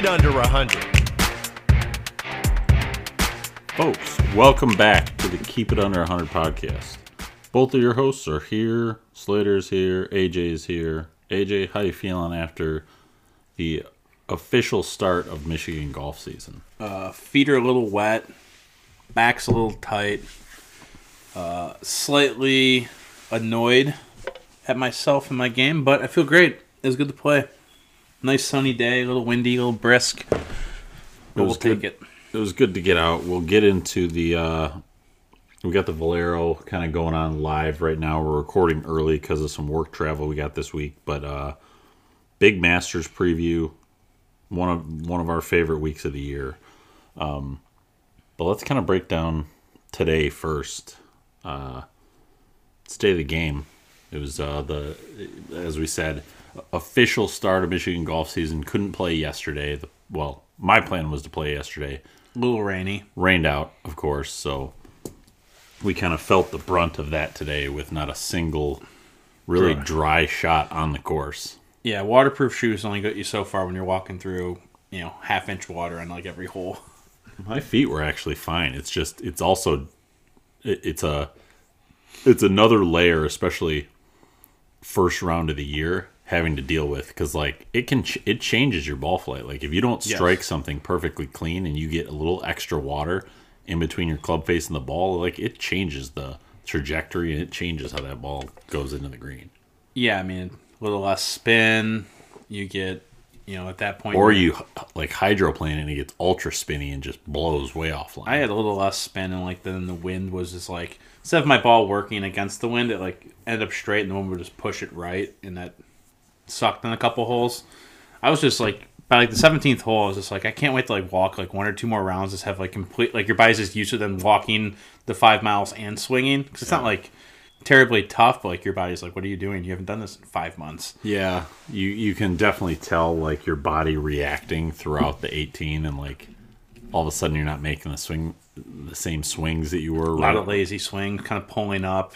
it under 100. Folks, welcome back to the Keep It Under 100 podcast. Both of your hosts are here. Slater's here. AJ's here. AJ, how you feeling after the official start of Michigan golf season? Uh, feet are a little wet, back's a little tight, uh, slightly annoyed at myself and my game, but I feel great. It was good to play. Nice sunny day, a little windy, a little brisk. But we'll was take it. It was good to get out. We'll get into the. Uh, we got the Valero kind of going on live right now. We're recording early because of some work travel we got this week, but uh, big Masters preview. One of one of our favorite weeks of the year. Um, but let's kind of break down today first. Uh, of the game. It was uh, the as we said official start of Michigan golf season. Couldn't play yesterday. The, well, my plan was to play yesterday A little rainy. rained out, of course, so we kind of felt the brunt of that today with not a single really Dry. dry shot on the course. Yeah, waterproof shoes only get you so far when you're walking through, you know, half inch water on like every hole. My feet were actually fine. It's just it's also it, it's a it's another layer, especially first round of the year having to deal with because like it can ch- it changes your ball flight. Like if you don't Yes. strike something perfectly clean and you get a little extra water in between your club face and the ball, like it changes the trajectory and it changes how that ball goes into the green. Yeah, I mean, a little less spin. You get, you know, at that point. Or you like hydroplane and it gets ultra spinny and just blows way offline. I had a little less spin, and like then the wind was just like instead of my ball working against the wind, it like ended up straight, and the wind would just push it right, and that sucked in a couple holes. I was just like by like the seventeenth hole, I was just like I can't wait to like walk like one or two more rounds, just have like complete like your body's just used to them walking the five miles and swinging because it's not like terribly tough, but like your body's like, what are you doing? You haven't done this in five months. Yeah, you you can definitely tell like your body reacting throughout the 18 and like all of a sudden you're not making the swing the same swings that you were A lot of lazy swings, kind of pulling up.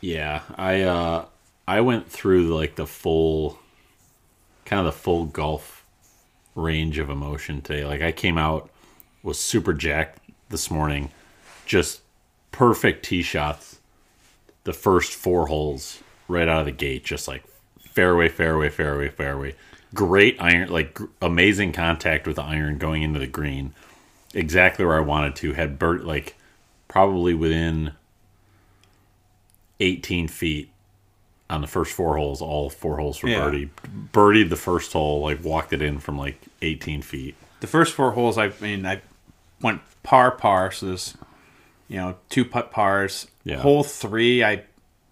Yeah, I uh I went through like the full kind of the full golf range of emotion today. Like I came out was super jacked this morning. Just perfect tee shots the first four holes right out of the gate just like fairway fairway fairway fairway. Great iron like gr- amazing contact with the iron going into the green. Exactly where I wanted to. Had bird like probably within 18 feet on the first four holes, all four holes for Yeah. birdie. Birdied the first hole, like walked it in from like 18 feet. the first four holes, I mean, I went par par, so there's you know two putt pars. Yeah. Hole three, I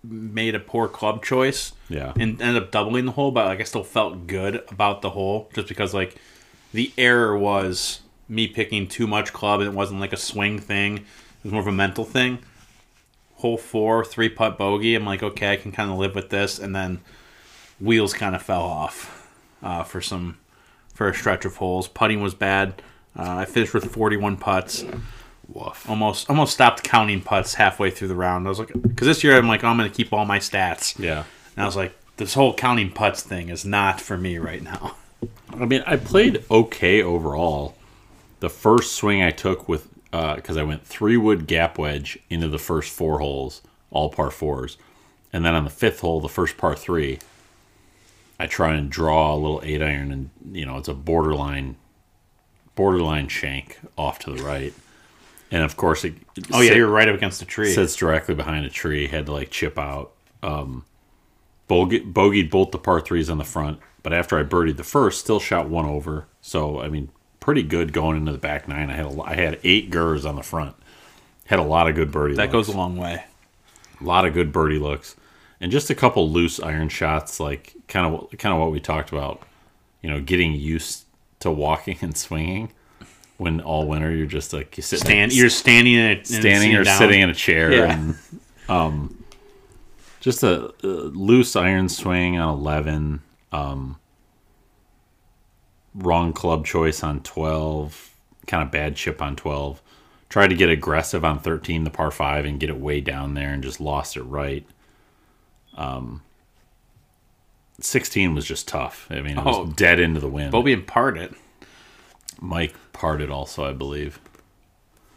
made a poor club choice. Yeah. and ended up doubling the hole, but like I still felt good about the hole just because like the error was me picking too much club and it wasn't like a swing thing. It was more of a mental thing. Hole four, three putt bogey. I'm like, okay, I can kind of live with this, and then wheels kind of fell off uh, for some for a stretch of holes. Putting was bad. Uh, I finished with 41 putts. Woof. Almost almost stopped counting putts halfway through the round. I was like, because this year I'm like, I'm going to keep all my stats. Yeah. And I was like, this whole counting putts thing is not for me right now. I mean, I played okay overall. The first swing I took with, because I went three wood gap wedge into the first four holes, all par fours. And then on the fifth hole, the first par three, I try and draw a little eight iron, and, you know, it's a borderline, borderline shank off to the right. And of course, it, Oh yeah, sit- you're right up against a tree. sits directly behind a tree. Had to like chip out. Um, bogey, bogeyed both the par threes on the front, but after I birdied the first, still shot one over. So I mean, pretty good going into the back nine. I had a, I had eight gurs on the front. Had a lot of good birdie. that looks. goes a long way. a lot of good birdie looks, and just a couple loose iron shots, like kind of kind of what we talked about. You know, getting used to walking and swinging. When all winter you're just like you sit Stand, you're standing in a, standing or down. sitting in a chair Yeah. and um just a, a loose iron swing on 11 um wrong club choice on 12 kind of bad chip on 12 tried to get aggressive on 13 the par 5 and get it way down there and just lost it right um 16 was just tough i mean it was Oh. dead into the wind Bobby and part it. Mike parted also, I believe.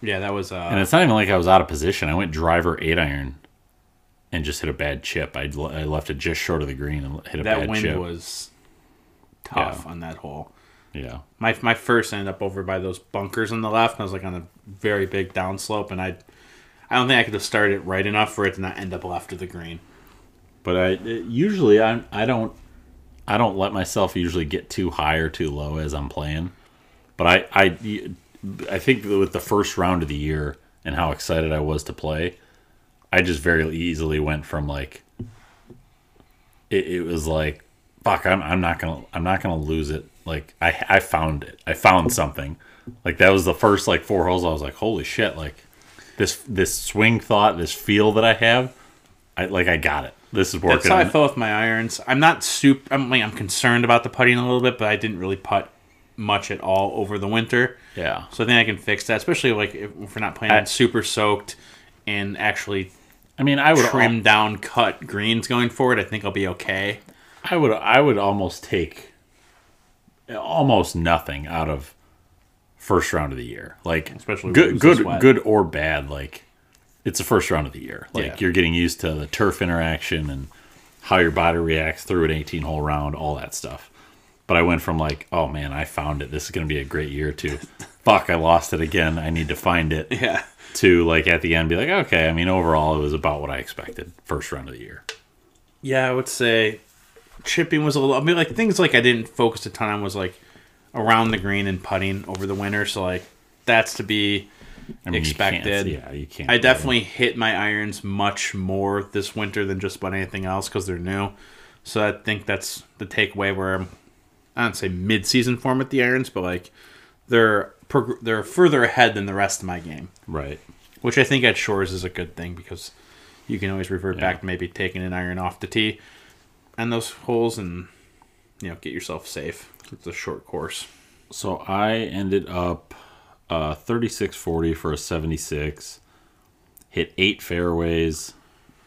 Yeah, that was. And Uh, it's not even like I was out of position. I went driver eight iron and just hit a bad chip. I, I left it just short of the green and hit a that bad chip. That wind was tough Yeah. on that hole. Yeah. My my first ended up over by those bunkers on the left. And I was like on a very big downslope, and I, I don't think I could have started it right enough for it to not end up left of the green. But I usually I I don't I don't let myself usually get too high or too low as I'm playing. But I I I think with the first round of the year and how excited I was to play, I just very easily went from like it, it was like fuck I'm I'm not gonna I'm not gonna lose it. Like I I found it. I found something. Like that was the first like four holes. I was like holy shit like this this swing thought this feel that I have. I like I got it. This is working. That's how I felt with my irons. I'm not super. I'm like I'm concerned about the putting a little bit, but I didn't really putt much at all over the winter. Yeah. So I think I can fix that, especially like if, if we're not playing I- super soaked and actually I mean, I would trim down cut greens going forward. I think I'll be okay. I would I would almost take almost nothing out of first round of the year. Like Especially good good good or bad, like it's the first round of the year. Like Yeah. you're getting used to the turf interaction and how your body reacts through an 18 hole round, all that stuff. But I went from like, oh man, I found it. This is going to be a great year to fuck, I lost it again. I need to find it. Yeah. To like at the end be like, okay, I mean overall it was about what I expected first round of the year. Yeah, I would say chipping was a little. I mean, like things like I didn't focus a ton on was like around the green and putting over the winter. So like that's to be I mean, you expected. yeah, you can't. I definitely hit my irons much more this winter than just about anything else because they're new. So I think that's the takeaway where I'm, I don't say mid-season form with the irons, but like they're prog- they're further ahead than the rest of my game, right. which I think at Shores is a good thing because you can always revert Yeah. back to maybe taking an iron off the tee and those holes and you know get yourself safe. It's a short course. So I ended up uh, 3640 for a 76. Hit eight fairways,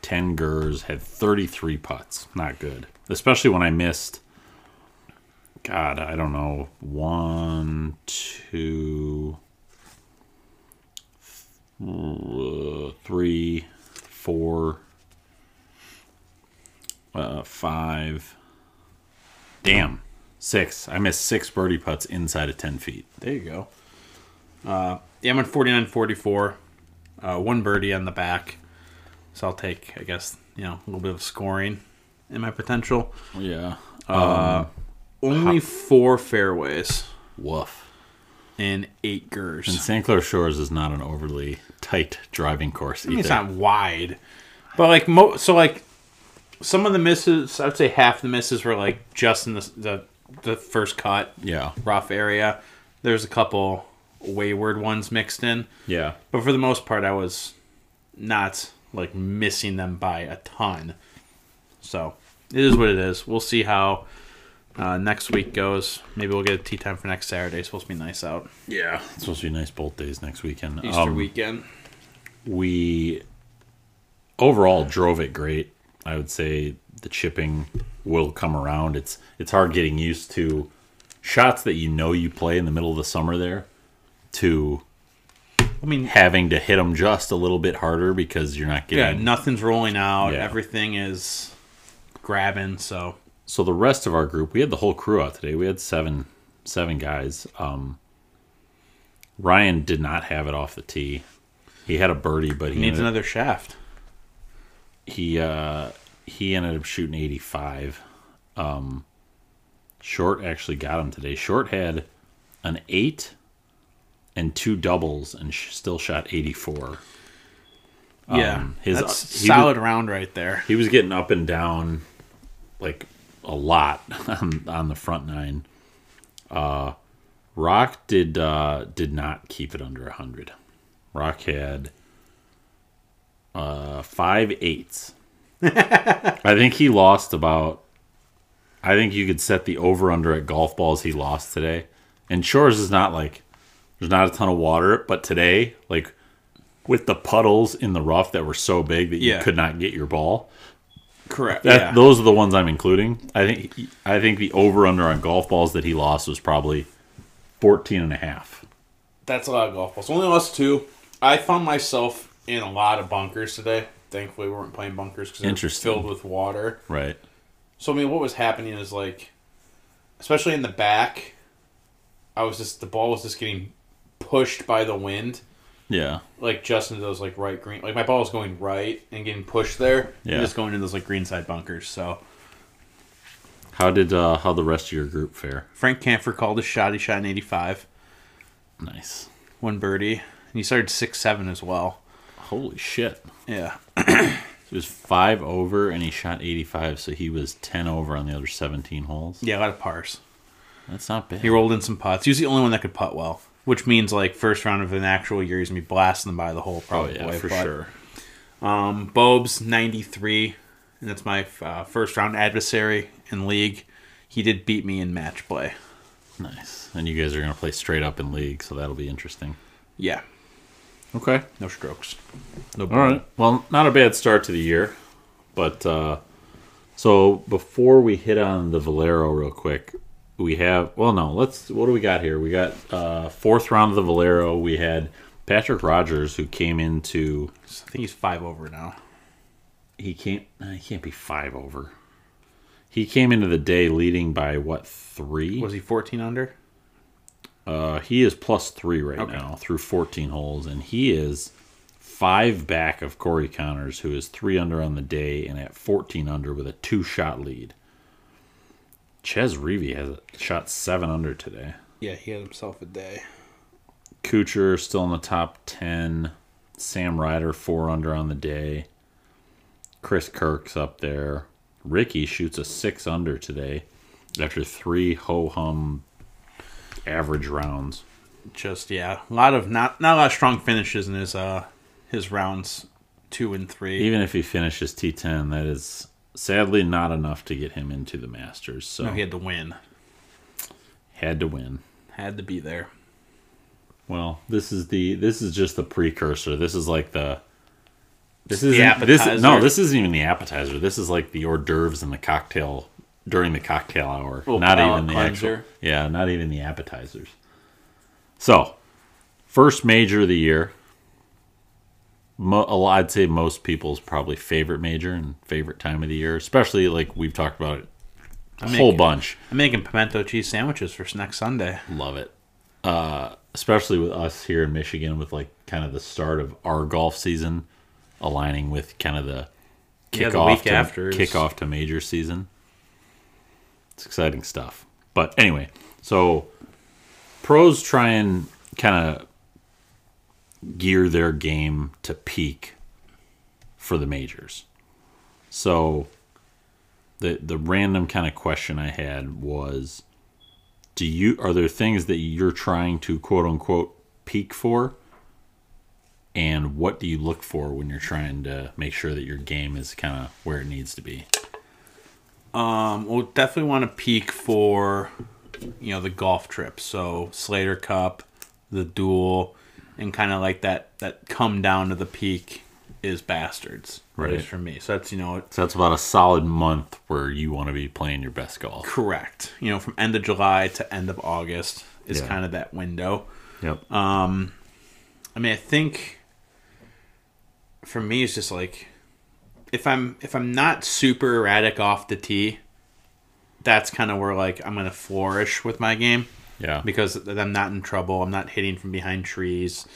10 gers, had 33 putts. Not good. Especially when I missed, God, I don't know, one, two, th- three, four, uh, five. Damn. Six. I missed six birdie putts inside of 10 feet. There you go. Uh, yeah, I'm on 49 44. Uh, one birdie on the back. So I'll take, I guess, you know, a little bit of scoring in my potential. Yeah. Only four fairways Woof. and eight gers. And. St. Clair Shores is not an overly tight driving course I mean, it's not wide. But, like, mo- so, like, some of the misses, I would say half the misses were, like, just in the, the, the first cut, yeah. rough area. There's a couple wayward ones mixed in. Yeah. But for the most part, I was not like missing them by a ton. So it is what it is. We'll see how uh, next week goes. Maybe we'll get a tea time for next Saturday. It's supposed to be nice out. Yeah. It's supposed to be nice both days next weekend. Easter Um, weekend. We overall drove it great. I would say the chipping will come around. It's it's hard getting used to shots that you know you play in the middle of the summer there to I mean, having to hit them just a little bit harder because you're not getting yeah, nothing's rolling out. Yeah. Everything is grabbing. So so the rest of our group, we had the whole crew out today. We had seven seven guys. Um, Ryan did not have it off the tee. He had a birdie, but he he needs ended, another shaft. He uh, he ended up shooting eighty five. Um, Short actually got him today. Short had an eight and two doubles, and sh- still shot eighty four. Yeah, Um, his- that's he solid round right there. He was getting up and down like a lot on, on the front nine. Uh, Rock did uh, did not keep it under hundred. Rock had uh, five eights. I think he lost about. I think you could set the over under at golf balls he lost today. And Shores is not like there's not a ton of water, but today, like with the puddles in the rough that were so big that you Yeah. could not get your ball. Correct. That, yeah. Those are the ones I'm including. I think I think the over under on golf balls that he lost was probably 14 and a half. That's a lot of golf balls. Only lost two. I found myself in a lot of bunkers today. Thankfully, we weren't playing bunkers because they're Interesting. filled with water. Right. So I mean, what was happening is like, especially in the back, I was just the ball was just getting pushed by the wind, Yeah. like just into those like right green. Like my ball was going right and getting pushed there, Yeah. and just going into those like green side bunkers. So How did uh how the rest of your group fare? Frank Camphor called a shot. He shot an eighty-five, Nice. one birdie, and he started six seven as well. Holy shit. Yeah, It was five over and he shot 85, so he was 10 over on the other 17 holes. yeah, a lot of pars. That's not bad. He rolled in some putts. He was the only one that could putt well, which means like first round of an actual year, he's gonna be blasting them by the hole oh, probably. yeah, for but- sure. Um, Bob's 93, and that's my uh, first round adversary in league. He did beat me in match play. Nice. And you guys are going to play straight up in league, so that'll be interesting. Yeah, Okay. no strokes. No All right. Well, not a bad start to the year, but uh, so before we hit on the Valero real quick, we have well, no, let's. What do we got here? We got uh, fourth round of the Valero. We had Patrick Rodgers who came into. I think he's five over now. He can't. He can't be five over. He came into the day leading by what three? Was he 14 under? Uh, he is plus three right Okay. now through 14 holes, and he is five back of Corey Conners, who is three under on the day and at 14 under with a two shot lead. Chez Reavie has shot seven under today. Yeah, he had himself a day. Kuchar still in the top 10. Sam Ryder four under on the day. Chris Kirk's up there. Ricky shoots a six under today after three ho hum average rounds. Just yeah, a lot of not not a lot of strong finishes in his uh his rounds two and three. Even if he finishes T10, that is sadly not enough to get him into the Masters. So no, he had to win. had to win. Had to be there. Well, this is the this is just the precursor. This is like the this is this no, this isn't even the appetizer. This is like the hors d'oeuvres and the cocktail during the cocktail hour. Little not even the cleanser. actual. Yeah, not even the appetizers. So, first major of the year. Mo- I'd say most people's probably favorite major and favorite time of the year, especially like we've talked about it a I'm whole making- bunch. I'm making pimento cheese sandwiches for next Sunday. Love it. Uh, especially with us here in Michigan, with like kind of the start of our golf season, aligning with kind of the Yeah, kickoff the week to after kickoff to major season. It's exciting stuff. But anyway, so pros try and kind of gear their game to peak for the majors. So the the random kind of question I had was do you are there things that you're trying to quote unquote peak for and what do you look for when you're trying to make sure that your game is kind of where it needs to be Um, we'll definitely want to peak for, you know, the golf trip. So Slater Cup, the duel, and kind of like that that come down to the peak is bastards. Right. For me. So that's you know so that's about a solid month where you want to be playing your best golf correct. You know, from end of July to end of August is Yeah. kind of that window. yep Um, I mean, I think for me, it's just like if I'm if I'm not super erratic off the tee, that's kind of where like I'm gonna flourish with my game yeah because I'm not in trouble. I'm not hitting from behind trees.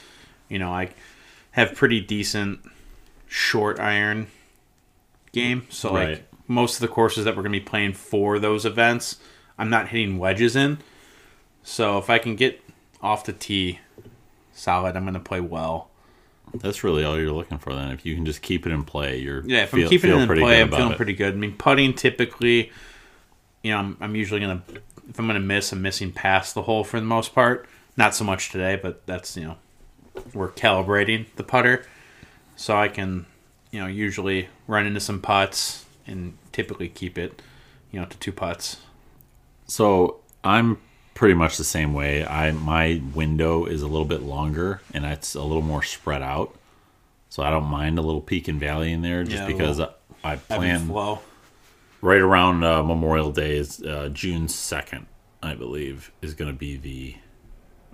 You know, I have pretty decent short iron game. So like most of the courses that we're gonna be playing for those events, I'm not hitting wedges in. So if I can get off the tee solid, I'm gonna play well. That's really all you're looking for then if you can just keep it in play you're Yeah, if feel- I'm keeping it in play, I'm feeling it. pretty good. I mean, putting typically, you know, I'm, I'm usually gonna if I'm gonna miss, I'm missing past the hole for the most part. Not so much today, but that's you know, we're calibrating the putter, so I can, you know, usually run into some putts and typically keep it, you know, to two putts. So I'm pretty much the same way. I my window is a little bit longer and it's a little more spread out. So I don't mind a little peak and valley in there just Yeah, because little I plan flow. right around uh, Memorial Day is uh, June second, I believe, is going to be the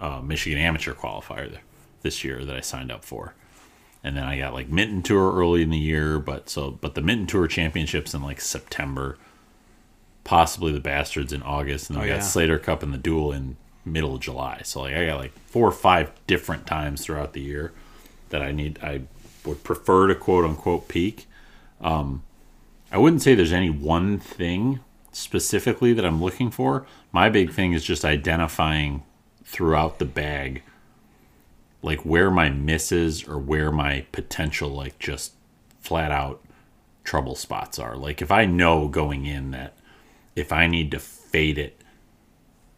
uh, Michigan Amateur Qualifier this year that I signed up for, and then I got like Mitten Tour early in the year, but so but the Mitten Tour Championships in like September, possibly the Bastards in August, and then Oh, we got yeah. Slater Cup and the Duel in middle of July. So like I got like four or five different times throughout the year that I need. I would prefer to quote unquote peak. Um, I wouldn't say there's any one thing specifically that I'm looking for. My big thing is just identifying throughout the bag, like where my misses or where my potential, like just flat out trouble spots are. Like if I know going in that if I need to fade it,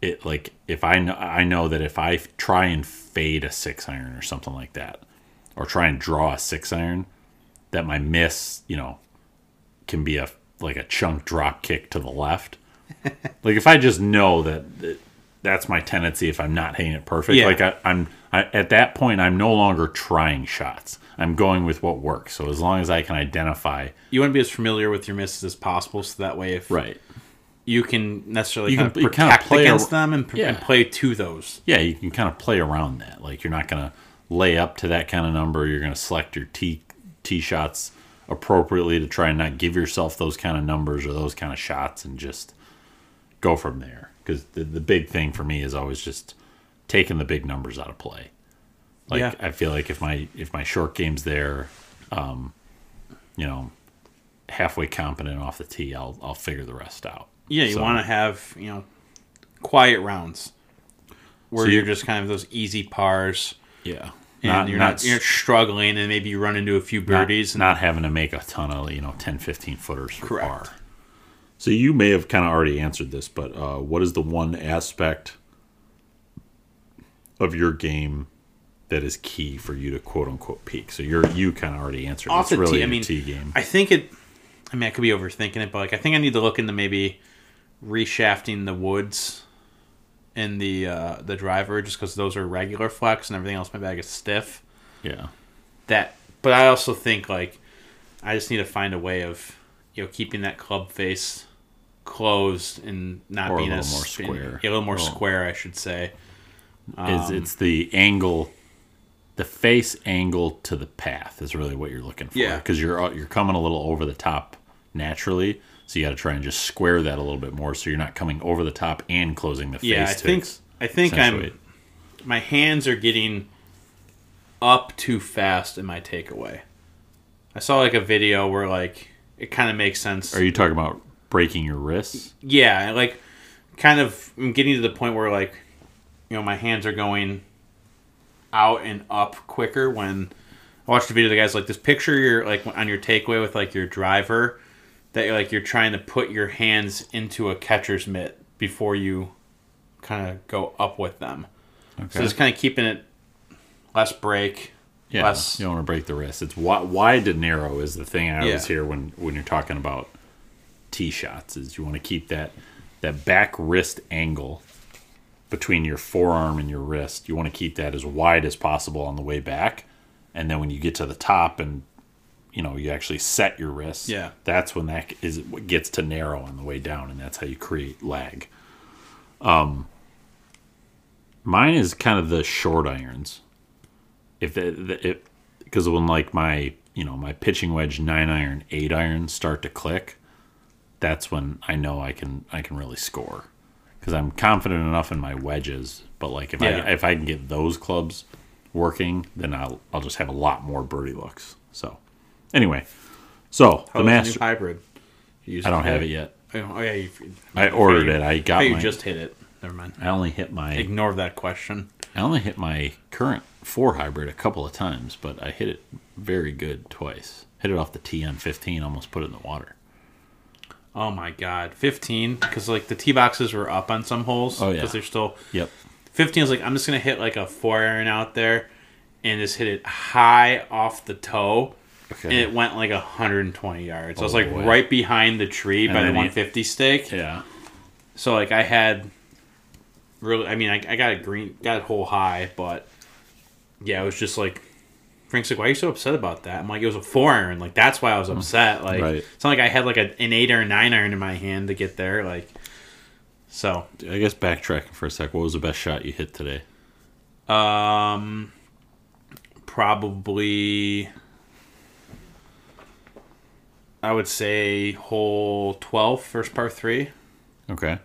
it like if I know I know that if I try and fade a six iron or something like that, or try and draw a six iron, that my miss, you know, can be a like a chunk drop kick to the left. like if I just know that, that that's my tendency if I'm not hitting it perfect. Yeah. Like I, I'm I, at that point, I'm no longer trying shots. I'm going with what works. So as long as I can identify, You want to be as familiar with your misses as possible, so that way, if right? You can necessarily You kind can- of you kinda play against ar- them and, Yeah. and play to those. Yeah, you can kind of play around that. Like you're not gonna lay up to that kind of number. You're gonna select your tee tee shots appropriately to try and not give yourself those kind of numbers or those kind of shots, and just go from there. Because the the big thing for me is always just taking the big numbers out of play. Like Yeah. I feel like if my if my short game's there, um, you know, halfway competent off the tee, I'll I'll figure the rest out. Yeah, you So- want to have you know quiet rounds where So you're you- just kind of those easy pars, Yeah. and you're not, you're struggling, and maybe you run into a few not, birdies. and, not having to make a ton of you know 10 15 footers for Correct. par so you may have kind of already answered this but uh, what is the one aspect of your game that is key for you to quote unquote peak so you're you kind of already answered off it's the really tee, I mean, tee game I think it. I mean, I could be overthinking it, but like I think I need to look into maybe reshafting the woods in the uh, the driver just because those are regular flex and everything else my bag is stiff. yeah that but I also think like I just need to find a way of you know keeping that club face closed and not Or a little as more square. a little more square I should say is it's the angle the face angle to the path is really what you're looking for Yeah. because you're you're coming a little over the top naturally so you got to try and just square that a little bit more so you're not coming over the top and closing the face yeah I think I think I'm my hands are getting up too fast in my takeaway. I saw like a video where like it kind of makes sense. Are you talking about breaking your wrists? yeah, like kind of I'm getting to the point where like you know my hands are going out and up quicker when I watched a video of the guys like this picture you're like on your takeaway with like your driver that you're like you're trying to put your hands into a catcher's mitt before you kind of go up with them. Okay. So just kind of keeping it less break. yeah, less- you don't want to break the wrist. It's wide, wide to narrow is the thing I always Yeah. hear when when you're talking about tee shots. Is you want to keep that that back wrist angle between your forearm and your wrist. You want to keep that as wide as possible on the way back, and then when you get to the top and you know you actually set your wrist. Yeah. that's when that is what gets to narrow on the way down, and that's how you create lag. Um, mine is kind of the short irons. If the, the it because when like my you know my pitching wedge nine iron eight iron start to click, that's when I know I can I can really score because I'm confident enough in my wedges. But like if Yeah. I if I can get those clubs working, then I'll I'll just have a lot more birdie looks. So anyway, so How the master hybrid? I don't have it yet. Oh, oh yeah, you, I ordered it. I got Oh, you my. just hit it. Never mind. I only hit my. Ignore that question. I only hit my current four hybrid a couple of times, but I hit it very good twice. Hit it off the tee on 15, almost put it in the water. Oh my god, fifteen because like the tee boxes were up on some holes. Oh, yeah. because they're still Yep. fifteen. is like I'm just gonna hit like a four iron out there, and just hit it high off the toe, Okay. it went like 120 yards. I was Oh, like boy. right behind the tree And by the then you- 150 stake. yeah. So like I had really, I mean, I, I got a green, got a hole high, but yeah, it was just like. Frank's like, why are you so upset about that? I'm like, it was a four iron. Like that's why I was upset. Like Right. it's not like I had like a, an eight or a nine iron in my hand to get there. Like so, I guess backtracking for a sec. What was the best shot you hit today? Um, probably. I would say hole 12, first par three. Okay.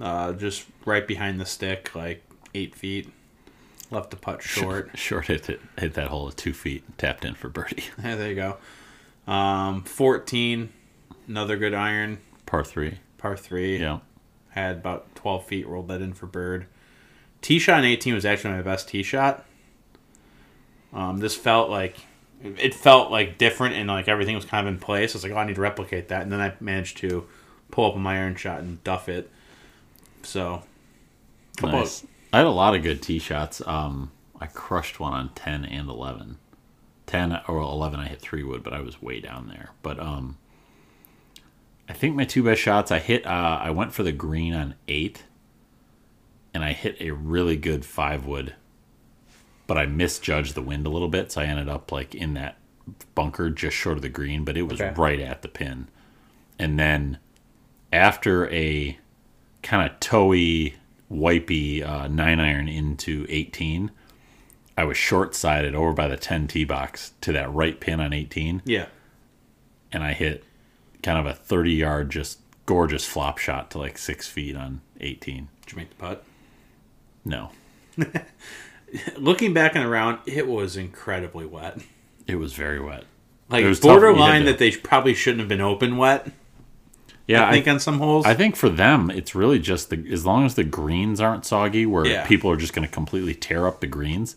Uh, just right behind the stick, like eight feet. Left the putt short. Short hit it, hit that hole at two feet, tapped in for birdie. Yeah, there you go. Um, 14, another good iron, Par three. par three. Yeah. Had about 12 feet, rolled that in for bird. Tee shot in 18 was actually my best tee shot. Um, this felt like it felt like different and like everything was kind of in place. I was like, oh, I need to replicate that, and then I managed to pull up my iron shot and duff it. So, Nice. I had a lot of good tee shots. Um, I crushed one on ten and eleven. Ten or eleven, I hit three wood, but I was way down there. But um, I think my two best shots, I hit. Uh, I went for the green on eight, and I hit a really good five wood, but I misjudged the wind a little bit, so I ended up like in that bunker just short of the green, but it was Okay. right at the pin. And then after a kind of toey, wipey uh, nine iron into 18, I was short sided over by the 10 tee box to that right pin on 18, yeah, and I hit kind of a 30 yard, just gorgeous flop shot to like six feet on 18. did you make the putt? No, Looking back on the round, it was incredibly wet. it was very wet. Like It was tough. You had borderline that they probably shouldn't have been open wet. Yeah, I think on some holes. I think for them, it's really just the as long as the greens aren't soggy, where Yeah. people are just going to completely tear up the greens.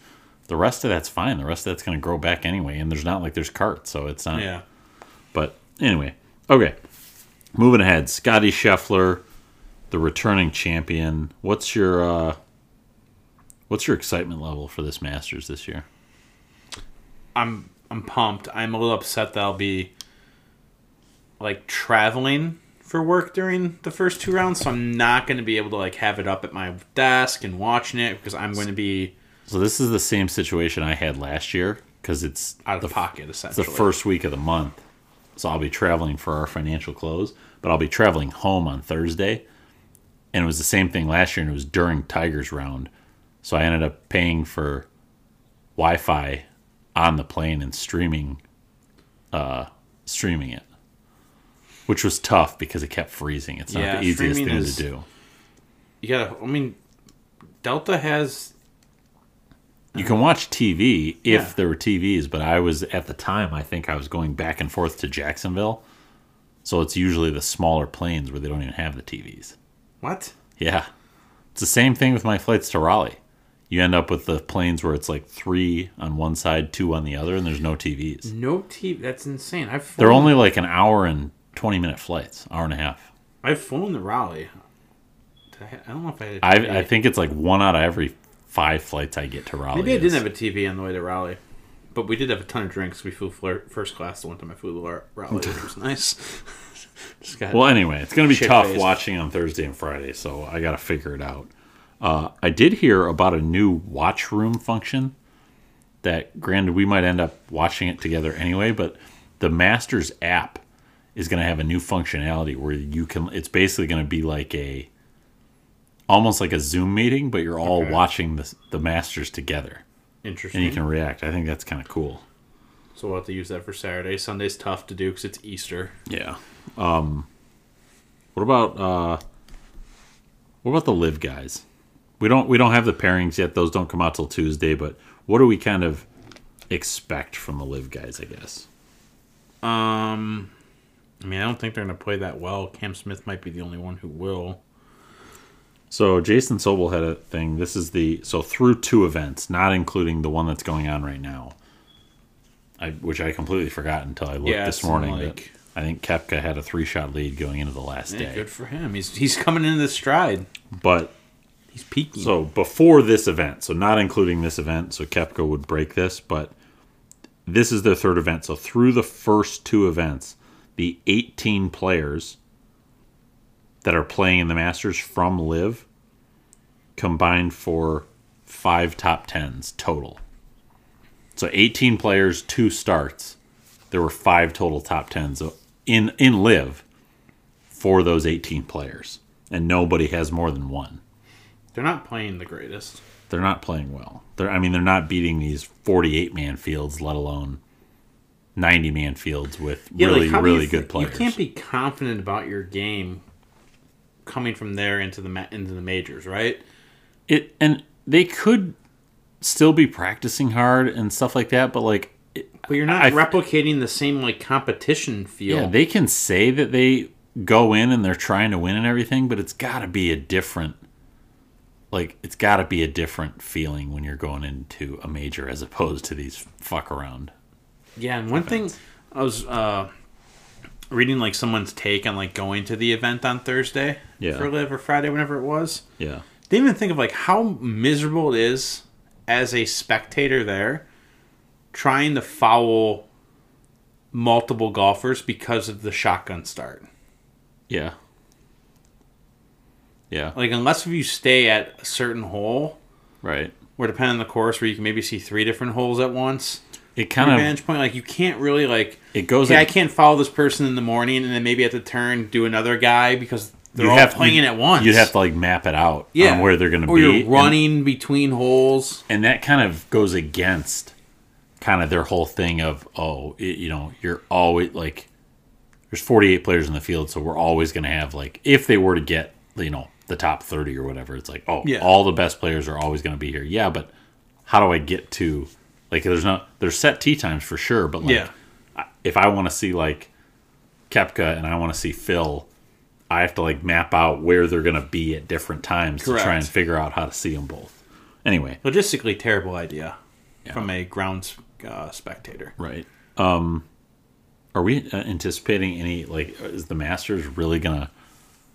The rest of that's fine. The rest of that's going to grow back anyway, and there's not like there's carts, so it's not. yeah. But anyway, okay. Moving ahead, Scotty Scheffler, the returning champion. What's your uh, what's your excitement level for this Masters this year? I'm I'm pumped. I'm a little upset that I'll be like traveling for work during the first two rounds, so I'm not going to be able to like have it up at my desk and watching it because I'm going to be So this is the same situation I had last year because it's out of the pocket It's essentially. the first week of the month. So I'll be traveling for our financial close, but I'll be traveling home on Thursday. And it was the same thing last year, and it was during Tigers round. So I ended up paying for Wi Fi on the plane and streaming uh streaming it. Which was tough because it kept freezing. It's not Yeah, the easiest thing is- to do. You gotta. I mean, Delta has You can watch TV if Yeah. there were TVs, but I was at the time I think I was going back and forth to Jacksonville. So it's usually the smaller planes where they don't even have the TVs. what? Yeah. It's the same thing with my flights to Raleigh. You end up with the planes where it's like three on one side, two on the other, and there's no TVs. No TV. That's insane. I've flown, They're only like an hour and 20 minute flights, hour and a half. I've flown to Raleigh. Did I, I don't know if I had. a TV. I, I think it's like one out of every five flights I get to Raleigh. Maybe I didn't have a TV on the way to Raleigh, but we did have a ton of drinks. We flew first class the one time I flew to Raleigh, which was nice. Just got Well, anyway, it's going to be tough watching on Thursday and Friday, so I got to figure it out. Uh, I did hear about a new watch room function that, granted, we might end up watching it together anyway, but the Masters app is going to have a new functionality where you can, it's basically going to be like a, almost like a Zoom meeting, but you're all Okay. watching the, the Masters together interesting. and you can react. I think that's kind of cool. so we'll have to use that for Saturday. Sunday's tough to do because it's Easter. Yeah. Um, what about uh, what about the LIV guys? We don't we don't have the pairings yet. Those don't come out till Tuesday. But what do we kind of expect from the LIV guys? I guess. Um, I mean, I don't think they're going to play that well. Cam Smith might be the only one who will. So Jason Sobel had a thing. This is the so through two events, not including the one that's going on right now. I which I completely forgot until I looked Yeah, this morning. like- I think Koepka had a three shot lead going into the last Yeah, day. good for him. He's he's coming into the stride. But He's peaking. So before this event, so not including this event, so Koepka would break this, but this is their third event. So through the first two events, the 18 players that are playing in the Masters from LIV combined for five top tens total. So 18 players, two starts. There were five total top tens in in LIV for those 18 players, and nobody has more than one. They're not playing the greatest. they're not playing well. They're I mean they're not beating these 48 man fields, let alone 90 man fields with Yeah, really do really good thi- players. You can't be confident about your game coming from there into the ma- into the majors, right? it and they could still be practicing hard and stuff like that, but like But you're not I- replicating the same like competition feel. yeah, they can say that they go in and they're trying to win and everything, but it's got to be a different like it's got to be a different feeling when you're going into a major as opposed to these fuck around. Yeah, and one thing I was uh, reading like someone's take on like going to the event on Thursday Yeah. for LIV or Friday, whenever it was. Yeah. They even think of like how miserable it is as a spectator there trying to foul multiple golfers because of the shotgun start. Yeah. Yeah. Like unless if you stay at a certain hole, Right. or depending on the course where you can maybe see three different holes at once. It kind of vantage point, like you can't really like it goes okay, I can't follow this person in the morning and then maybe at the turn do another guy because they're all have- playing you- at once. You'd have to like map it out yeah. on where they're going to or be. you're and- running between holes. and that kind of goes against kind of their whole thing of oh it, you know you're always like there's 48 players in the field so we're always going to have like if they were to get you know the top 30 or whatever it's like oh Yeah. all the best players are always going to be here yeah but how do i get to like there's not there's set tee times for sure but like Yeah. If i want to see like koepka and i want to see phil i have to like map out where they're going to be at different times to try and figure out how to see them both anyway Logistically, terrible idea from a ground uh, spectator. Right. Um, are we uh, anticipating any like is the Masters really gonna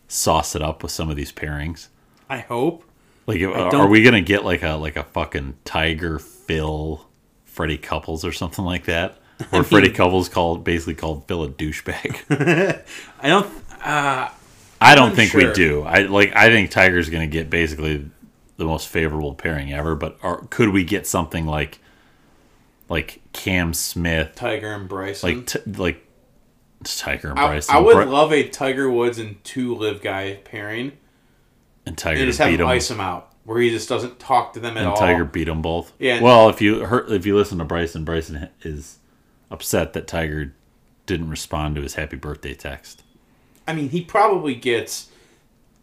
sauce it up with some of these pairings? I hope. Like, are, are we gonna get like a like a fucking Tiger Phil, Freddie Couples or something like that? Or Freddie Couples called basically called Phil a douchebag. I don't. Uh, I don't think we do. I like. I think Tiger's gonna get basically the most favorable pairing ever. But are, could we get something like like Cam Smith, Tiger and Bryson. like t- like Tiger and Bryson? I would Bry- love a Tiger Woods and two LIV guy pairing, and Tiger and just have beat him, ice him out, where he just doesn't talk to them at and all. Tiger beat them both. Yeah. Well, if you heard, if you listen to Bryson, Bryson is upset that Tiger didn't respond to his happy birthday text. I mean, he probably gets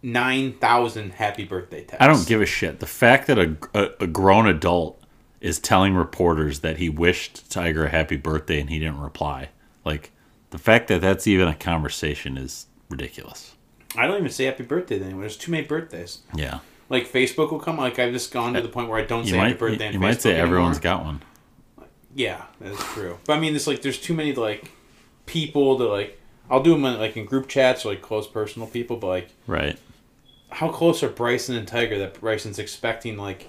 nine thousand happy birthday texts. I don't give a shit. The fact that a, a, a grown adult is telling reporters that he wished Tiger a happy birthday and he didn't reply, like the fact that that's even a conversation is ridiculous. I don't even say happy birthday anymore. There's too many birthdays. Yeah, Like Facebook will come. Like I've just gone to the point where I don't you say might happy birthday. you, you might say anymore. everyone's got one. Yeah, that's true. But I mean, it's like there's too many like people to like. I'll do them in, like in group chats or like close personal people. But like, Right. how close are Bryson and Tiger that Bryson's expecting like,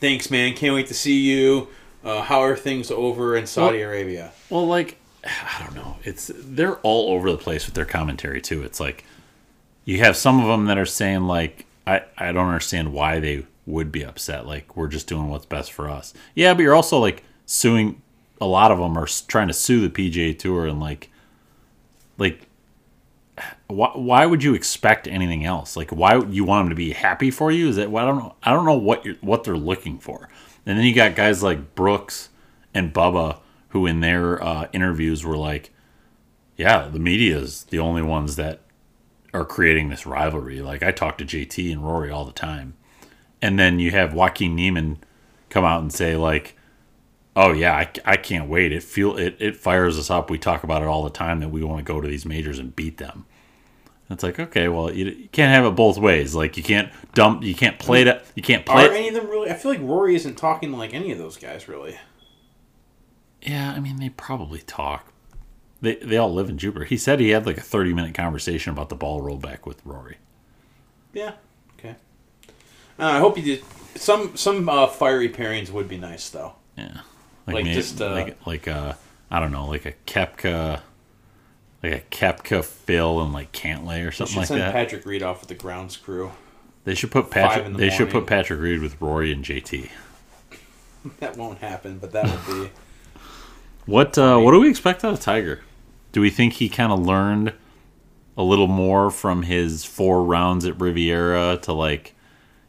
thanks man, can't wait to see you. Uh, how are things over in Saudi Arabia? Well, like I don't know. It's they're all over the place with their commentary too. It's like you have some of them that are saying like I I don't understand why they would be upset. Like we're just doing what's best for us. Yeah, but you're also like suing. A lot of them are trying to sue the PGA Tour and like like why, why would you expect anything else? Like, why would you want them to be happy for you? Is that well, I don't know. I don't know what you're, what they're looking for. And then you got guys like Brooks and Bubba who, in their uh, interviews, were like, "Yeah, the media is the only ones that are creating this rivalry." Like, I talk to JT and Rory all the time, and then you have Joaquin Niemann come out and say like, "Oh yeah, I, I can't wait. It feel it it fires us up. We talk about it all the time that we want to go to these majors and beat them." It's like okay, well, you, you can't have it both ways. Like you can't dump, you can't play that, you can't play. Are any of them really? I feel like Rory isn't talking to like any of those guys really. Yeah, I mean they probably talk. They they all live in Jupiter. He said he had like a thirty minute conversation about the ball rollback with Rory. Yeah. Okay. Uh, I hope you did. Some some uh, fiery pairings would be nice though. Yeah, Like, maybe- just, uh, like like I don't know, like a Koepka, like a Koepka Phil and like Cantlay or something like send that. Patrick Reed off with the grounds crew. they should put Patrick. the They should put Patrick Reed with Rory and JT. That won't happen, but that would be. What uh, what do we expect out of Tiger? Do we think he kind of learned a little more from his four rounds at Riviera to like,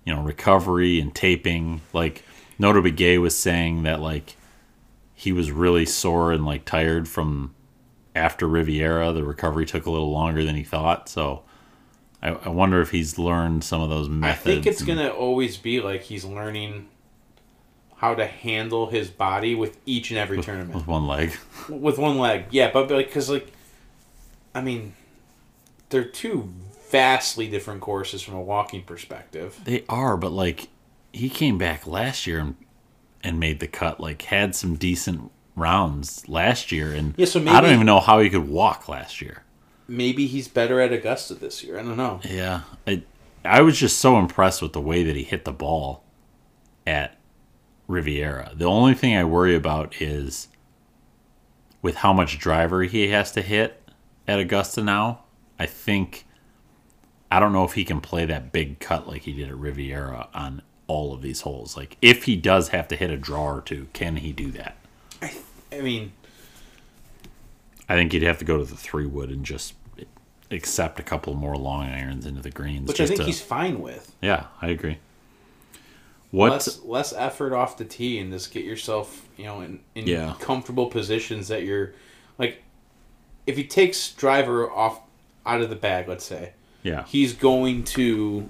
you know, recovery and taping. Like Nota Begay was saying that like he was really sore and like tired from after Riviera. The recovery took a little longer than he thought. So I, I wonder if he's learned some of those methods. I think it's and- gonna always be like he's learning how to handle his body with each and every tournament with one leg. with one leg. Yeah, but because like, I mean, they're two vastly different courses from a walking perspective. They are, but like he came back last year and and made the cut. Like had some decent rounds last year, and Yeah, so I don't even know how he could walk last year. Maybe he's better at Augusta this year. I don't know. Yeah, I I was just so impressed with the way that he hit the ball at Riviera. The only thing I worry about is with how much driver he has to hit at Augusta now. I think I don't know if he can play that big cut like he did at Riviera on all of these holes. Like if he does have to hit a draw or two, can he do that? I I mean, I think he'd have to go to the three wood and just accept a couple more long irons into the greens. which I think to- he's fine with. Yeah, I agree. What? less less effort off the tee and just get yourself you know in, in Yeah. comfortable positions that you're like if he takes driver off out of the bag let's say yeah, he's going to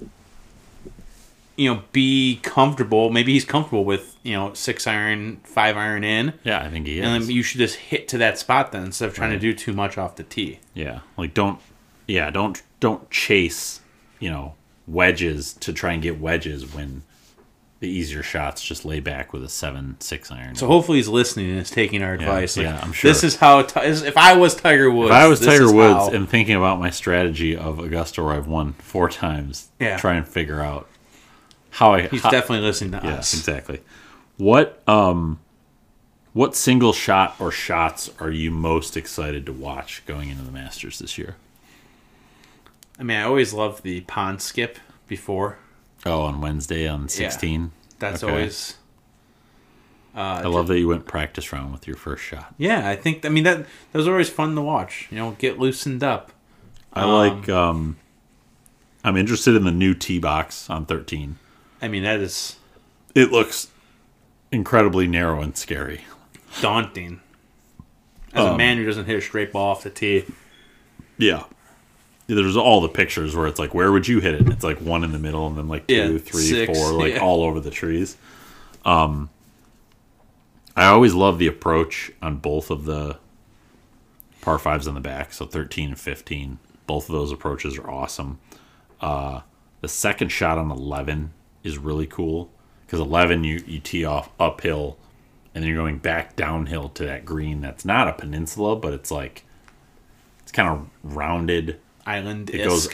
you know be comfortable maybe he's comfortable with you know six iron five iron in yeah, I think he is. and then you should just hit to that spot then instead of trying to do too much off the tee yeah, like don't, yeah, don't don't chase, you know, wedges to try and get wedges when the easier shots just lay back with a seven six iron. so hopefully he's listening and is taking our advice like, yeah, I'm sure. this is how if i was tiger woods if I was Tiger Woods how- and thinking about my strategy of Augusta where I've won four times, Yeah. try and figure out how I he's how, definitely listening to Yeah, us exactly. What um what single shot or shots are you most excited to watch going into the Masters this year? I mean, I always love the pond skip before. Oh, on Wednesday on 16. That's Okay. always. Uh, I love that you went practice round with your first shot. Yeah, I think. I mean that that was always fun to watch. You know, get loosened up. I like um I'm interested in the new tee box on 13. I mean, that is It looks incredibly narrow and scary. daunting. As a Um, man who doesn't hit a straight ball off the tee, Yeah. There's all the pictures where it's like, where would you hit it? And it's like one in the middle, and then like two, Yeah, three, four, six, like yeah. all over the trees. Um, I always love the approach on both of the par fives on the back. So 13 and 15, both of those approaches are awesome. Uh, the second shot on 11 is really cool because 11 you you tee off uphill, and then you're going back downhill to that green. That's not a peninsula, but it's like it's kind of rounded island It goes-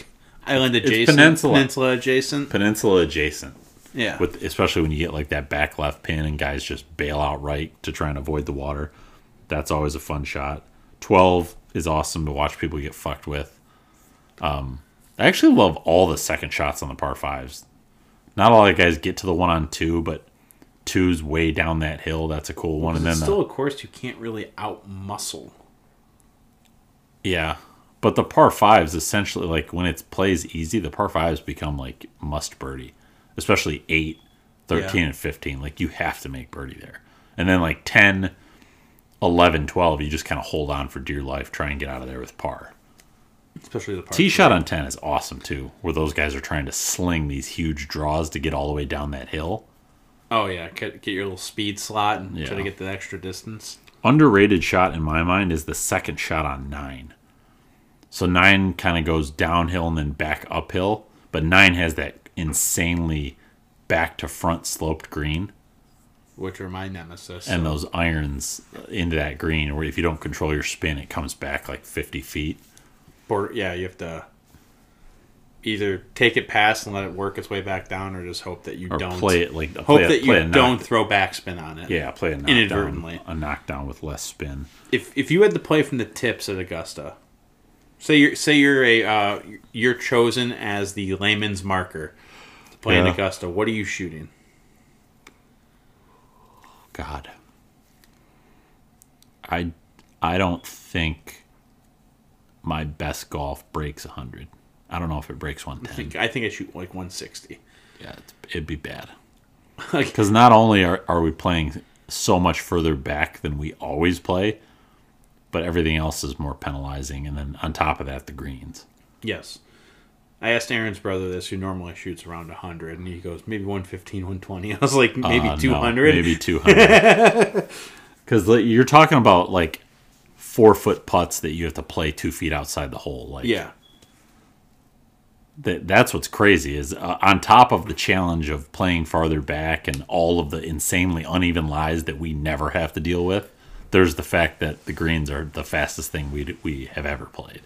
island adjacent, peninsula. peninsula adjacent. peninsula adjacent Yeah, with especially when you get like that back left pin and guys just bail out right to try and avoid the water that's always a fun shot 12 is awesome to watch people get fucked with um i actually love all the second shots on the par fives not a lot of guys get to the one on two but two's way down that hill that's a cool one and then it's the- still a course you can't really out muscle. Yeah. But the par fives essentially like when it plays easy, the par fives become like must birdie. Especially 8, 13 Yeah. and 15. Like you have to make birdie there. And then like 10, 11, 12, you just kind of hold on for dear life, try and get out of there with par. Especially the par Tee shot on 10 is awesome too, where those guys are trying to sling these huge draws to get all the way down that hill. Oh yeah, get, get your little speed slot and try to get the extra distance. underrated shot in my mind is the second shot on nine. So nine kind of goes downhill and then back uphill, but nine has that insanely back to front sloped green Which are my nemesis. and those irons into that green where if you don't control your spin, it comes back like 50 feet. Border, yeah, you have to either take it past and let it work its way back down, or just hope that you Or don't play it like hope a- that you don't throw backspin on it. Yeah, play a knockdown, Inadvertently. a knockdown with less spin. If if you had to play from the tips at Augusta, say you're say you're a uh, you're chosen as the layman's marker to play in Yeah. Augusta, what are you shooting? God. I I don't think my best golf breaks 100. I don't know if it breaks I 110. think I think I shoot like 160. yeah, it's, it'd be bad. Because not only are, are we playing so much further back than we always play, but everything else is more penalizing. And then on top of that, the greens. yes. I asked Aaron's brother this, who normally shoots around 100, and he goes, maybe 115, 120. I was like, maybe Uh, no, 200. maybe 200. Because you're talking about like four foot putts that you have to play two feet outside the hole. Like, Yeah. that, that's what's crazy is uh, on top of the challenge of playing farther back and all of the insanely uneven lies that we never have to deal with. There's the fact that the greens are the fastest thing we we have ever played.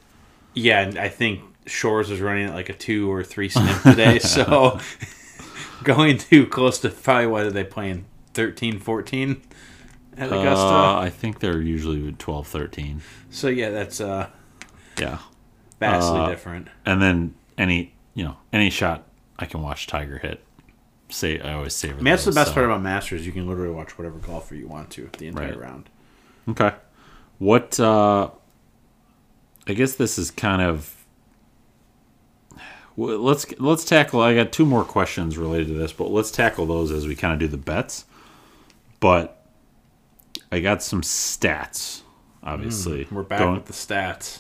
Yeah, and I think Shores was running at like a two or three stimp today, so going too close to probably what are they playing 13, 14 at Augusta. Uh, I think they're usually 12, 13. so yeah, that's uh Yeah. vastly Uh, different. And then any, you know, any shot I can watch Tiger hit. Say I always savor I mean, that's the best so- part about Masters. You can literally watch whatever golfer you want to the entire Right. round. Okay. What uh I guess this is kind of let's let's tackle I got two more questions related to this, but let's tackle those as we kind of do the bets. But I got some stats obviously. We're back going, with the stats.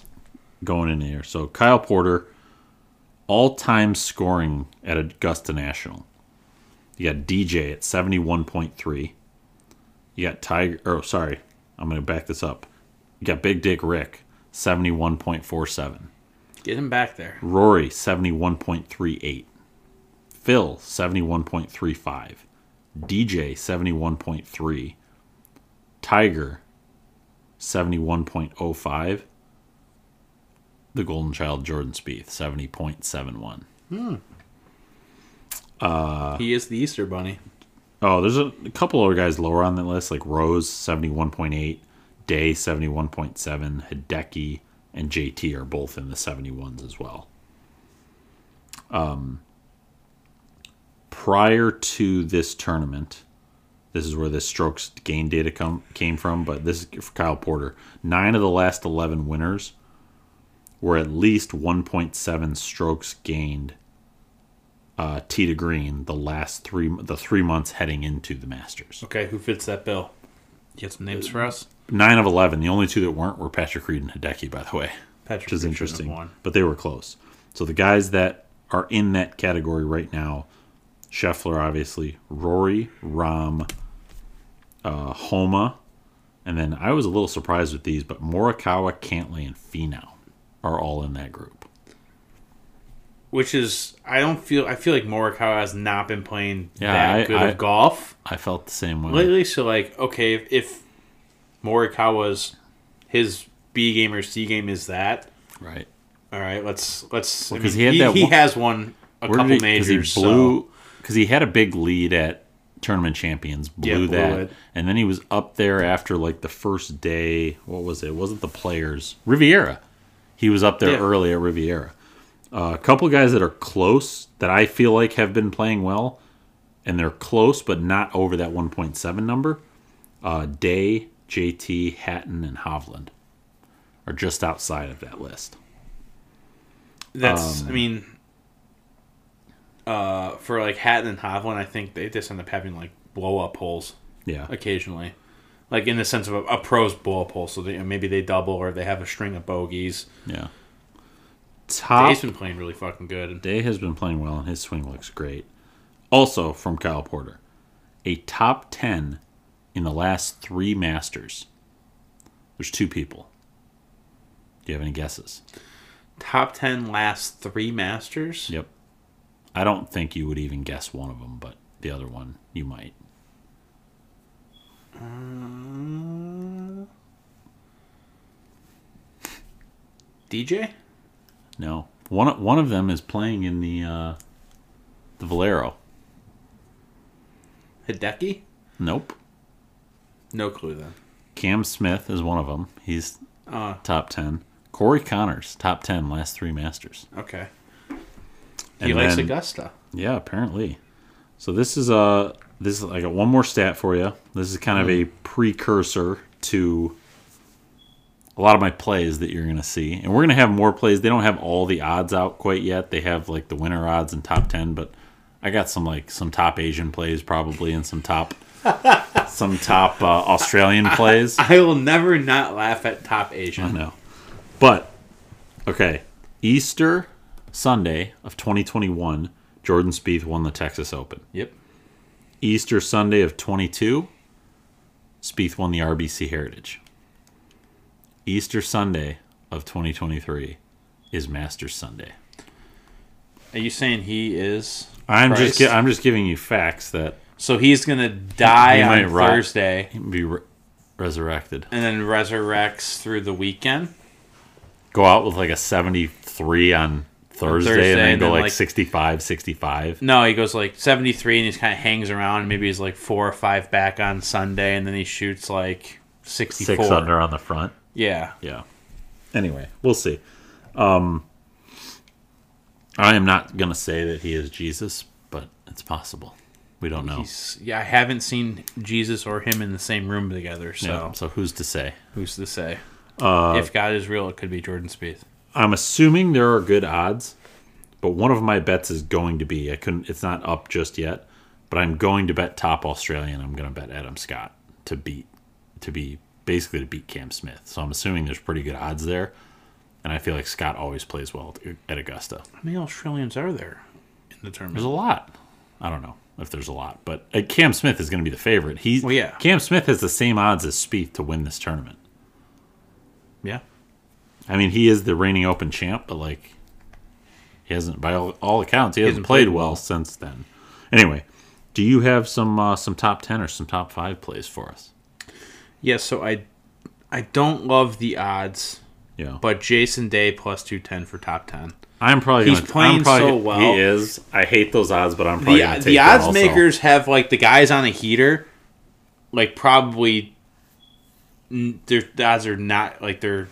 going in here. So Kyle Porter all-time scoring at Augusta National. You got DJ at 71.3. You got Tiger oh sorry, I'm going to back this up. You got Big Dick Rick 71.47. Get him back there. Rory 71.38. Phil 71.35. DJ 71.3. Tiger 71.05. The Golden Child Jordan Spieth 70.71. Uh, he is the Easter Bunny. Oh, there's a, a couple other guys lower on that list, like Rose 71.8, Day 71.7, Hideki and JT are both in the 71s as well. Um, prior to this tournament, this is where the strokes gain data come came from, but this is for Kyle Porter. Nine of the last 11 winners were at least 1.7 strokes gained uh, to green the last three the three months heading into the Masters. Okay, who fits that bill? You got some names for us? Nine of eleven. The only two that weren't were Patrick Reed and Hideki, by the way, Patrick which is Reed have interesting. But they were close. So the guys that are in that category right now, Scheffler, obviously, Rory, Rahm, uh, Homa, and then I was a little surprised with these, but Morikawa, Cantlay, and Finau are all in that group. Which is, I don't feel, I feel like Morikawa has not been playing Yeah, that I- good I- of golf I felt the same way. lately. So, like, okay, if, if Morikawa's, his B game or C game is that, Right. all right, let's, let's, Well, I 'cause mean, he had he, that one- has won a couple he, majors. He blew because he had a big lead at tournament champions. Blew, Yeah, that, it. and then he was up there after like the first day. What was it? Wasn't the players Riviera? He was up there Yeah. early at Riviera. Uh, a couple guys that are close that I feel like have been playing well, and they're close but not over that 1.7 number. Uh, Day, JT, Hatton, and Hovland are just outside of that list. that's, um, I mean, uh, for like Hatton and Hovland, I think they just end up having like blow up holes. Yeah, occasionally, like in the sense of a, a pro's blow up hole. So they, maybe they double or they have a string of bogeys. yeah. Top Day's been playing really fucking good. Day has been playing well, and his swing looks great. Also from Kyle Porter, a top 10 in the last three Masters. There's two people. Do you have any guesses? Top ten last three Masters. Yep. I don't think you would even guess one of them, but the other one you might. Uh, DJ. No. One one of them is playing in the uh, the Valero. Hideki. Nope. No clue then. Cam Smith is one of them. He's Uh, top 10. Corey Conners, top 10 last three Masters. okay. He And likes then- Augusta. Yeah, apparently. So this is uh this is I got one more stat for you. This is kind of a precursor to a lot of my plays that you're gonna see, and we're gonna have more plays. They don't have all the odds out quite yet. They have like the winner odds and top ten, but I got some like some top Asian plays probably and some top some top uh, Australian plays. I will never not laugh at top Asian. I know. But okay, Easter Sunday of 2021, Jordan Spieth won the Texas Open. Yep. Easter Sunday of 22, Spieth won the RBC Heritage. Easter Sunday of 2023 is Master Sunday. Are you saying he is? I'm just I'm just giving you facts that So he's gonna die He on. Thursday he be re- resurrected. and then resurrects through the weekend. Go out with like a 73 on Thursday, Thursday, and then and go then, like, like- 65, 65. No, he goes like 73 and he kind of hangs around. Maybe he's like four or five back on Sunday, and then he shoots like 64. Six under on the front. Yeah. Yeah. Anyway, we'll see. Um, I am not going to say that he is Jesus, but it's possible. We don't know. He's, yeah, I haven't seen Jesus or him in the same room together, so Yeah, so who's to say? who's to say? Uh, if God is real, it could be Jordan Spieth. I'm assuming there are good odds, but one of my bets is going to be I couldn't. It's not up just yet, but I'm going to bet top Australian. I'm going to bet Adam Scott to beat to be basically to beat Cam Smith. So I'm assuming there's pretty good odds there, and I feel like Scott always plays well at Augusta. How many Australians are there in the tournament? There's a lot. I don't know if there's a lot, but uh, Cam Smith is going to be the favorite. He's Well, yeah. Cam Smith has the same odds as Spieth to win this tournament. Yeah. I mean, he is the reigning Open champ, but like, he hasn't, by all, all accounts, he, hasn't, hasn't played, played well, well. since then. Anyway, do you have some uh, some top ten or some top five plays for us? Yeah, so I I don't love the odds, Yeah, but Jason Day plus 210 for top 10. I'm probably He's gonna, playing probably, so well. He is. I hate those odds, but I'm probably The, the odds makers have like the guys on a heater, like probably their the odds are not like they're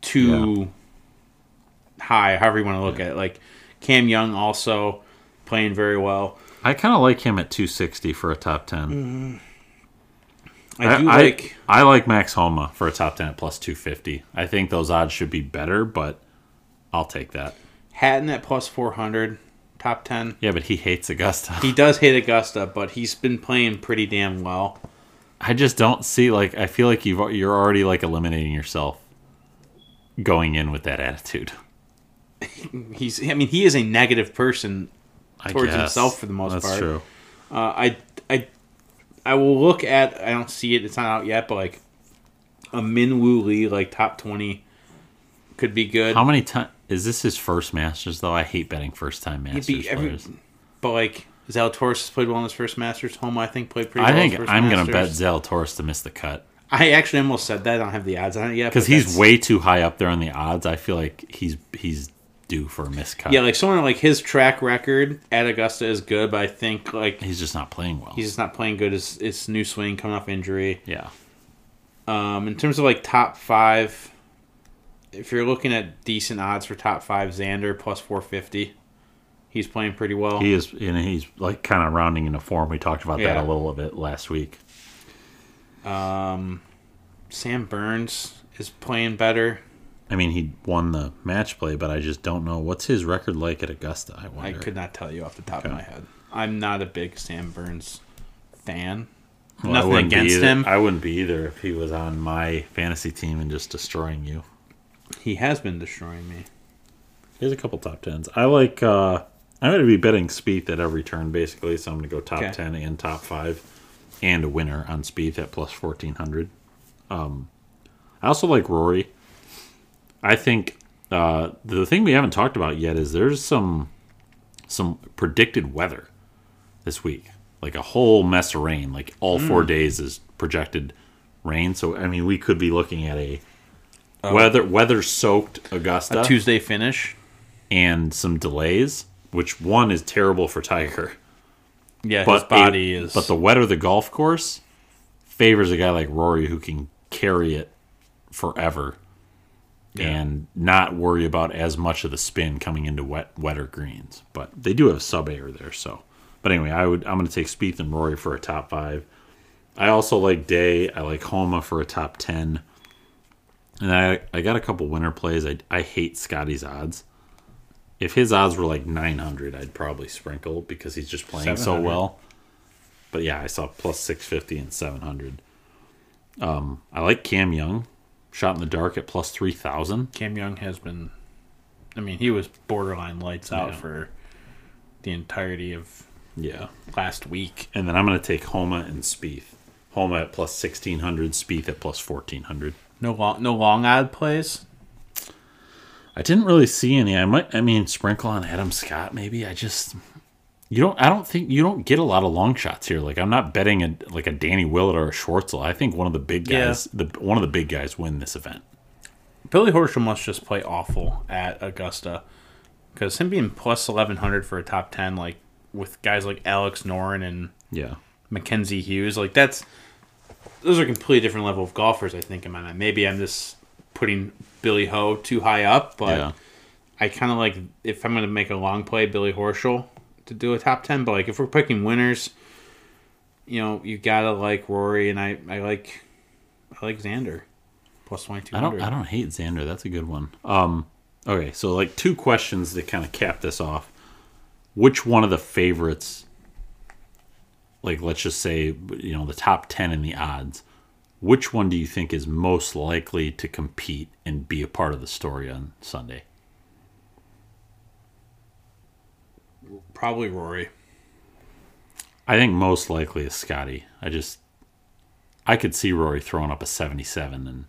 too high, however you want to look at it. Like Cam Young also playing very well. I kind of like him at 260 for a top 10. Mm-hmm. I do I, like I like Max Homa for a top 10 at plus 250. I think those odds should be better, but I'll take that. Hatton at plus 400, top 10. Yeah, but he hates Augusta. He does hate Augusta, but he's been playing pretty damn well. I just don't see like I feel like you've you're already like eliminating yourself going in with that attitude. He's I mean he is a negative person Towards himself for the most That's part. That's true. Uh, I I will look at. I don't see it. It's not out yet, but like a Min Woo Lee like top twenty could be good. How many times is this his first Masters though? I hate betting first time Masters be every, players. but like Zalatoris has played well in his first Masters. Home, I think played pretty. I well in think I'm gonna bet Masters. Zalatoris to miss the cut I actually almost said that. I don't have the odds on it yet because he's way too high up there on the odds. I feel like he's he's due for a miscut. Yeah, like someone like his track record at Augusta is good, but I think like he's just not playing well. he's just not playing good. His, his new swing coming off injury. yeah, Um, in terms of like top five, if you're looking at decent odds for top five, Xander plus four fifty. He's playing pretty well. he is, and he's like kind of rounding into form. We talked about that a little bit last week. Um, Sam Burns is playing better. I mean, he won the match play, but I just don't know what's his record like at Augusta. I wonder. I could not tell you off the top Okay. of my head. I'm not a big Sam Burns fan. Well, Nothing against him. I wouldn't be either if he was on my fantasy team and just destroying you. He has been destroying me. He has a couple top tens. I like. uh I'm going to be betting Spieth at every turn, basically. So I'm going to go top Okay. ten and top five, and a winner on Spieth at plus fourteen hundred. Um, I also like Rory. I think uh, the thing we haven't talked about yet is there's some some predicted weather this week, like a whole mess of rain. Like all Hmm. four days is projected rain. So I mean, we could be looking at a Oh. weather weather soaked Augusta A Tuesday finish. and some delays, which one is terrible for Tiger. Yeah, But his body a- is. But the wetter the golf course favors a guy like Rory who can carry it forever Yeah. and not worry about as much of the spin coming into wet wetter greens. But they do have SubAir there, so. But anyway, I would I'm going to take Spieth and Rory for a top five. I also like Day. I like Homa for a top ten. And I I got a couple winner plays. I I hate Scotty's odds. if his odds were like 900, I'd probably sprinkle because he's just playing so well. But yeah, I saw plus 650 and 700. Um, I like Cam Young, shot in the dark at plus 3000. Cam Young has been. I mean, he was borderline lights out Yeah. for the entirety of Yeah. last week. And then I'm going to take Homa and Spieth. Homa at plus 1600, Spieth at plus 1400. No long, no long odd plays. I didn't really see any. I might. I mean, sprinkle on Adam Scott. Maybe I just. You don't. I don't think you don't get a lot of long shots here. Like I'm not betting a like a Danny Willett or a Schwartzel. I think one of the big Yeah. guys, the one of the big guys, win this event. Billy Horschel must just play awful at Augusta because him being plus eleven hundred for a top ten, like with guys like Alex Noren and Yeah. Mackenzie Hughes, like that's those are completely different level of golfers. I think in my mind. Maybe I'm just putting Billy Ho too high up, but yeah. I kind of like if I'm going to make a long play, Billy Horschel to do a top ten. But like if we're picking winners, you know, you gotta like Rory, and I I like I like Xander plus twenty two I don't. I don't hate Xander. That's a good one. Um. Okay. So like two questions to kind of cap this off. Which one of the favorites? Like let's just say you know the top ten in the odds. Which one do you think is most likely to compete and be a part of the story on Sunday? Probably Rory. I think most likely is Scotty. I just I could see Rory throwing up a 77 and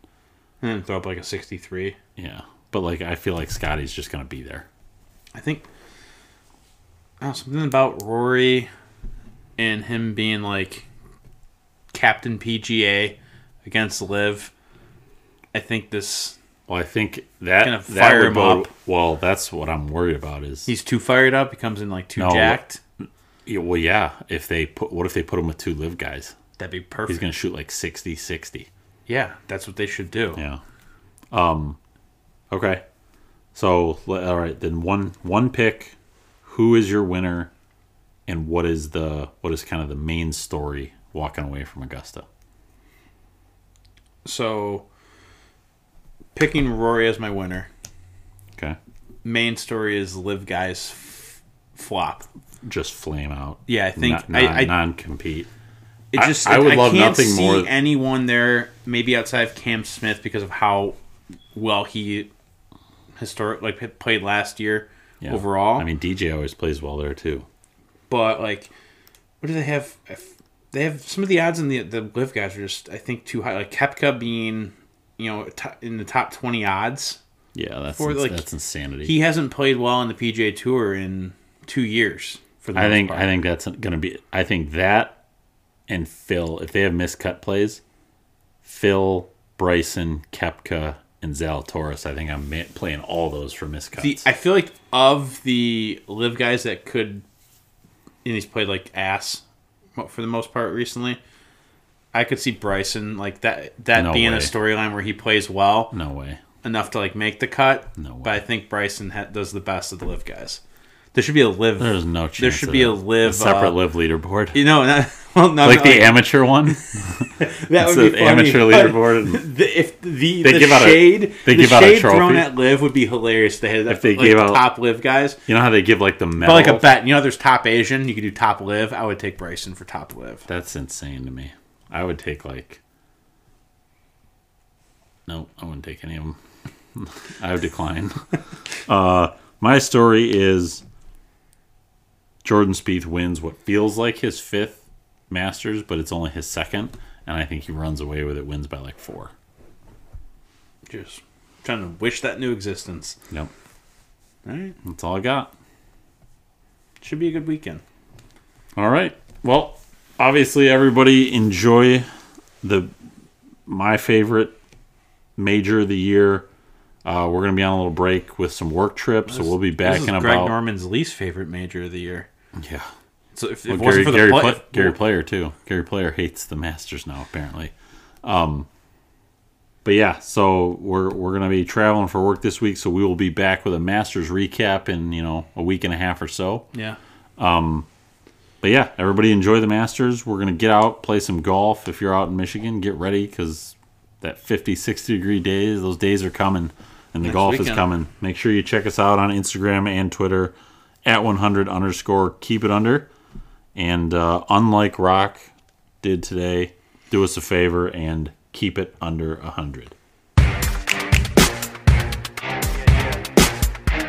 And throw up like a sixty three. yeah. But like I feel like Scotty's just going to be there. I think something about Rory and him being like captain PGA against LIV. I think this Well, I think that Gonna that fire would him bode- up. Well, that's what I'm worried about is he's too fired up. He comes in like too No, jacked. Yeah, well, yeah. If they put, what if they put him with two LIV guys? That'd be perfect. He's perfect. going to shoot like 60, 60. yeah, that's what they should do. Yeah. Um. Okay. So le- all right, then one one pick. Who is your winner, and what is the what is kind of the main story walking away from Augusta? So picking Rory as my winner. Okay. Main story is LIV guys f- flop. Just flame out. Yeah, I think non, I, I non compete. It I- just I would I love can't nothing see more- anyone there maybe outside of Cam Smith because of how well he historic like played last year Yeah. overall. I mean, DJ always plays well there too. but like what do they have? If- They have some of the odds in the the LIV guys are just I think too high. Like Koepka being you know in the top twenty odds. Yeah, that's For, ins- like, that's insanity. He hasn't played well on the PGA Tour in two years. For the I think part. I think that's going to be. I think that and Phil, if they have miscut plays, Phil, Bryson, Koepka, and Zalatoris. I think I'm playing all those for miscuts. The, I feel like of the LIV guys that could, and he's played like ass for the most part recently. I could see Bryson like that that No being way. a storyline where he plays well no way. enough to like make the cut. No way. But I think Bryson ha- does the best of the LIV guys. There should be a LIV. There's no chance. There should be a LIV, separate uh, LIV leaderboard, you know, not, well, not, like the amateur one. that would be an amateur leaderboard. The, if the, They the give out a- shade, they the give out a shade thrown at LIV would be hilarious. They had If they like, gave out- top LIV guys. You know how they give like the medal? But like a bet, you know, there's top Asian. You could do top LIV. I would take Bryson for top LIV. That's insane to me. I would take like. No, I wouldn't take any of them. I would decline. uh, my story is Jordan Spieth wins what feels like his fifth Masters, but it's only his second, and I think he runs away with it. Wins by like four. Just trying to wish that new existence. Yep, All right, that's all I got. should be a good weekend. All right. Well, obviously everybody enjoy the my favorite major of the year. Uh, we're gonna be on a little break with some work trips, so we'll be back this is in Greg about Norman's least favorite major of the year. yeah. So if, if Well, it Gary wasn't for the Gary, play, if- Gary Player too. Gary Player hates the Masters now apparently. Um, but yeah, so we're we're gonna be traveling for work this week, so we will be back with a Masters recap in you know a week and a half or so. yeah, But yeah, everybody enjoy the Masters. We're going to get out, play some golf. If you're out in Michigan, get ready because that 50, 60 degree days, those days are coming. and the Next golf is coming. Make sure you check us out on Instagram and Twitter at 100 underscore keep it under. And uh, unlike Rock did today, do us a favor and keep it under 100.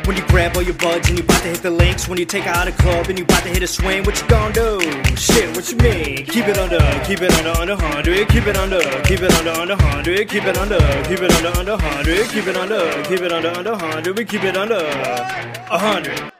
When you grab all your buds and you about to hit the links, when you take out a club and you about to hit a swing, what you gonna do? Shit, what you mean? Keep it under, keep it under, under hundred, keep it under, keep it under, under hundred, keep it under, keep it under, under hundred, keep it under, keep it under, under hundred, we keep it under a hundred.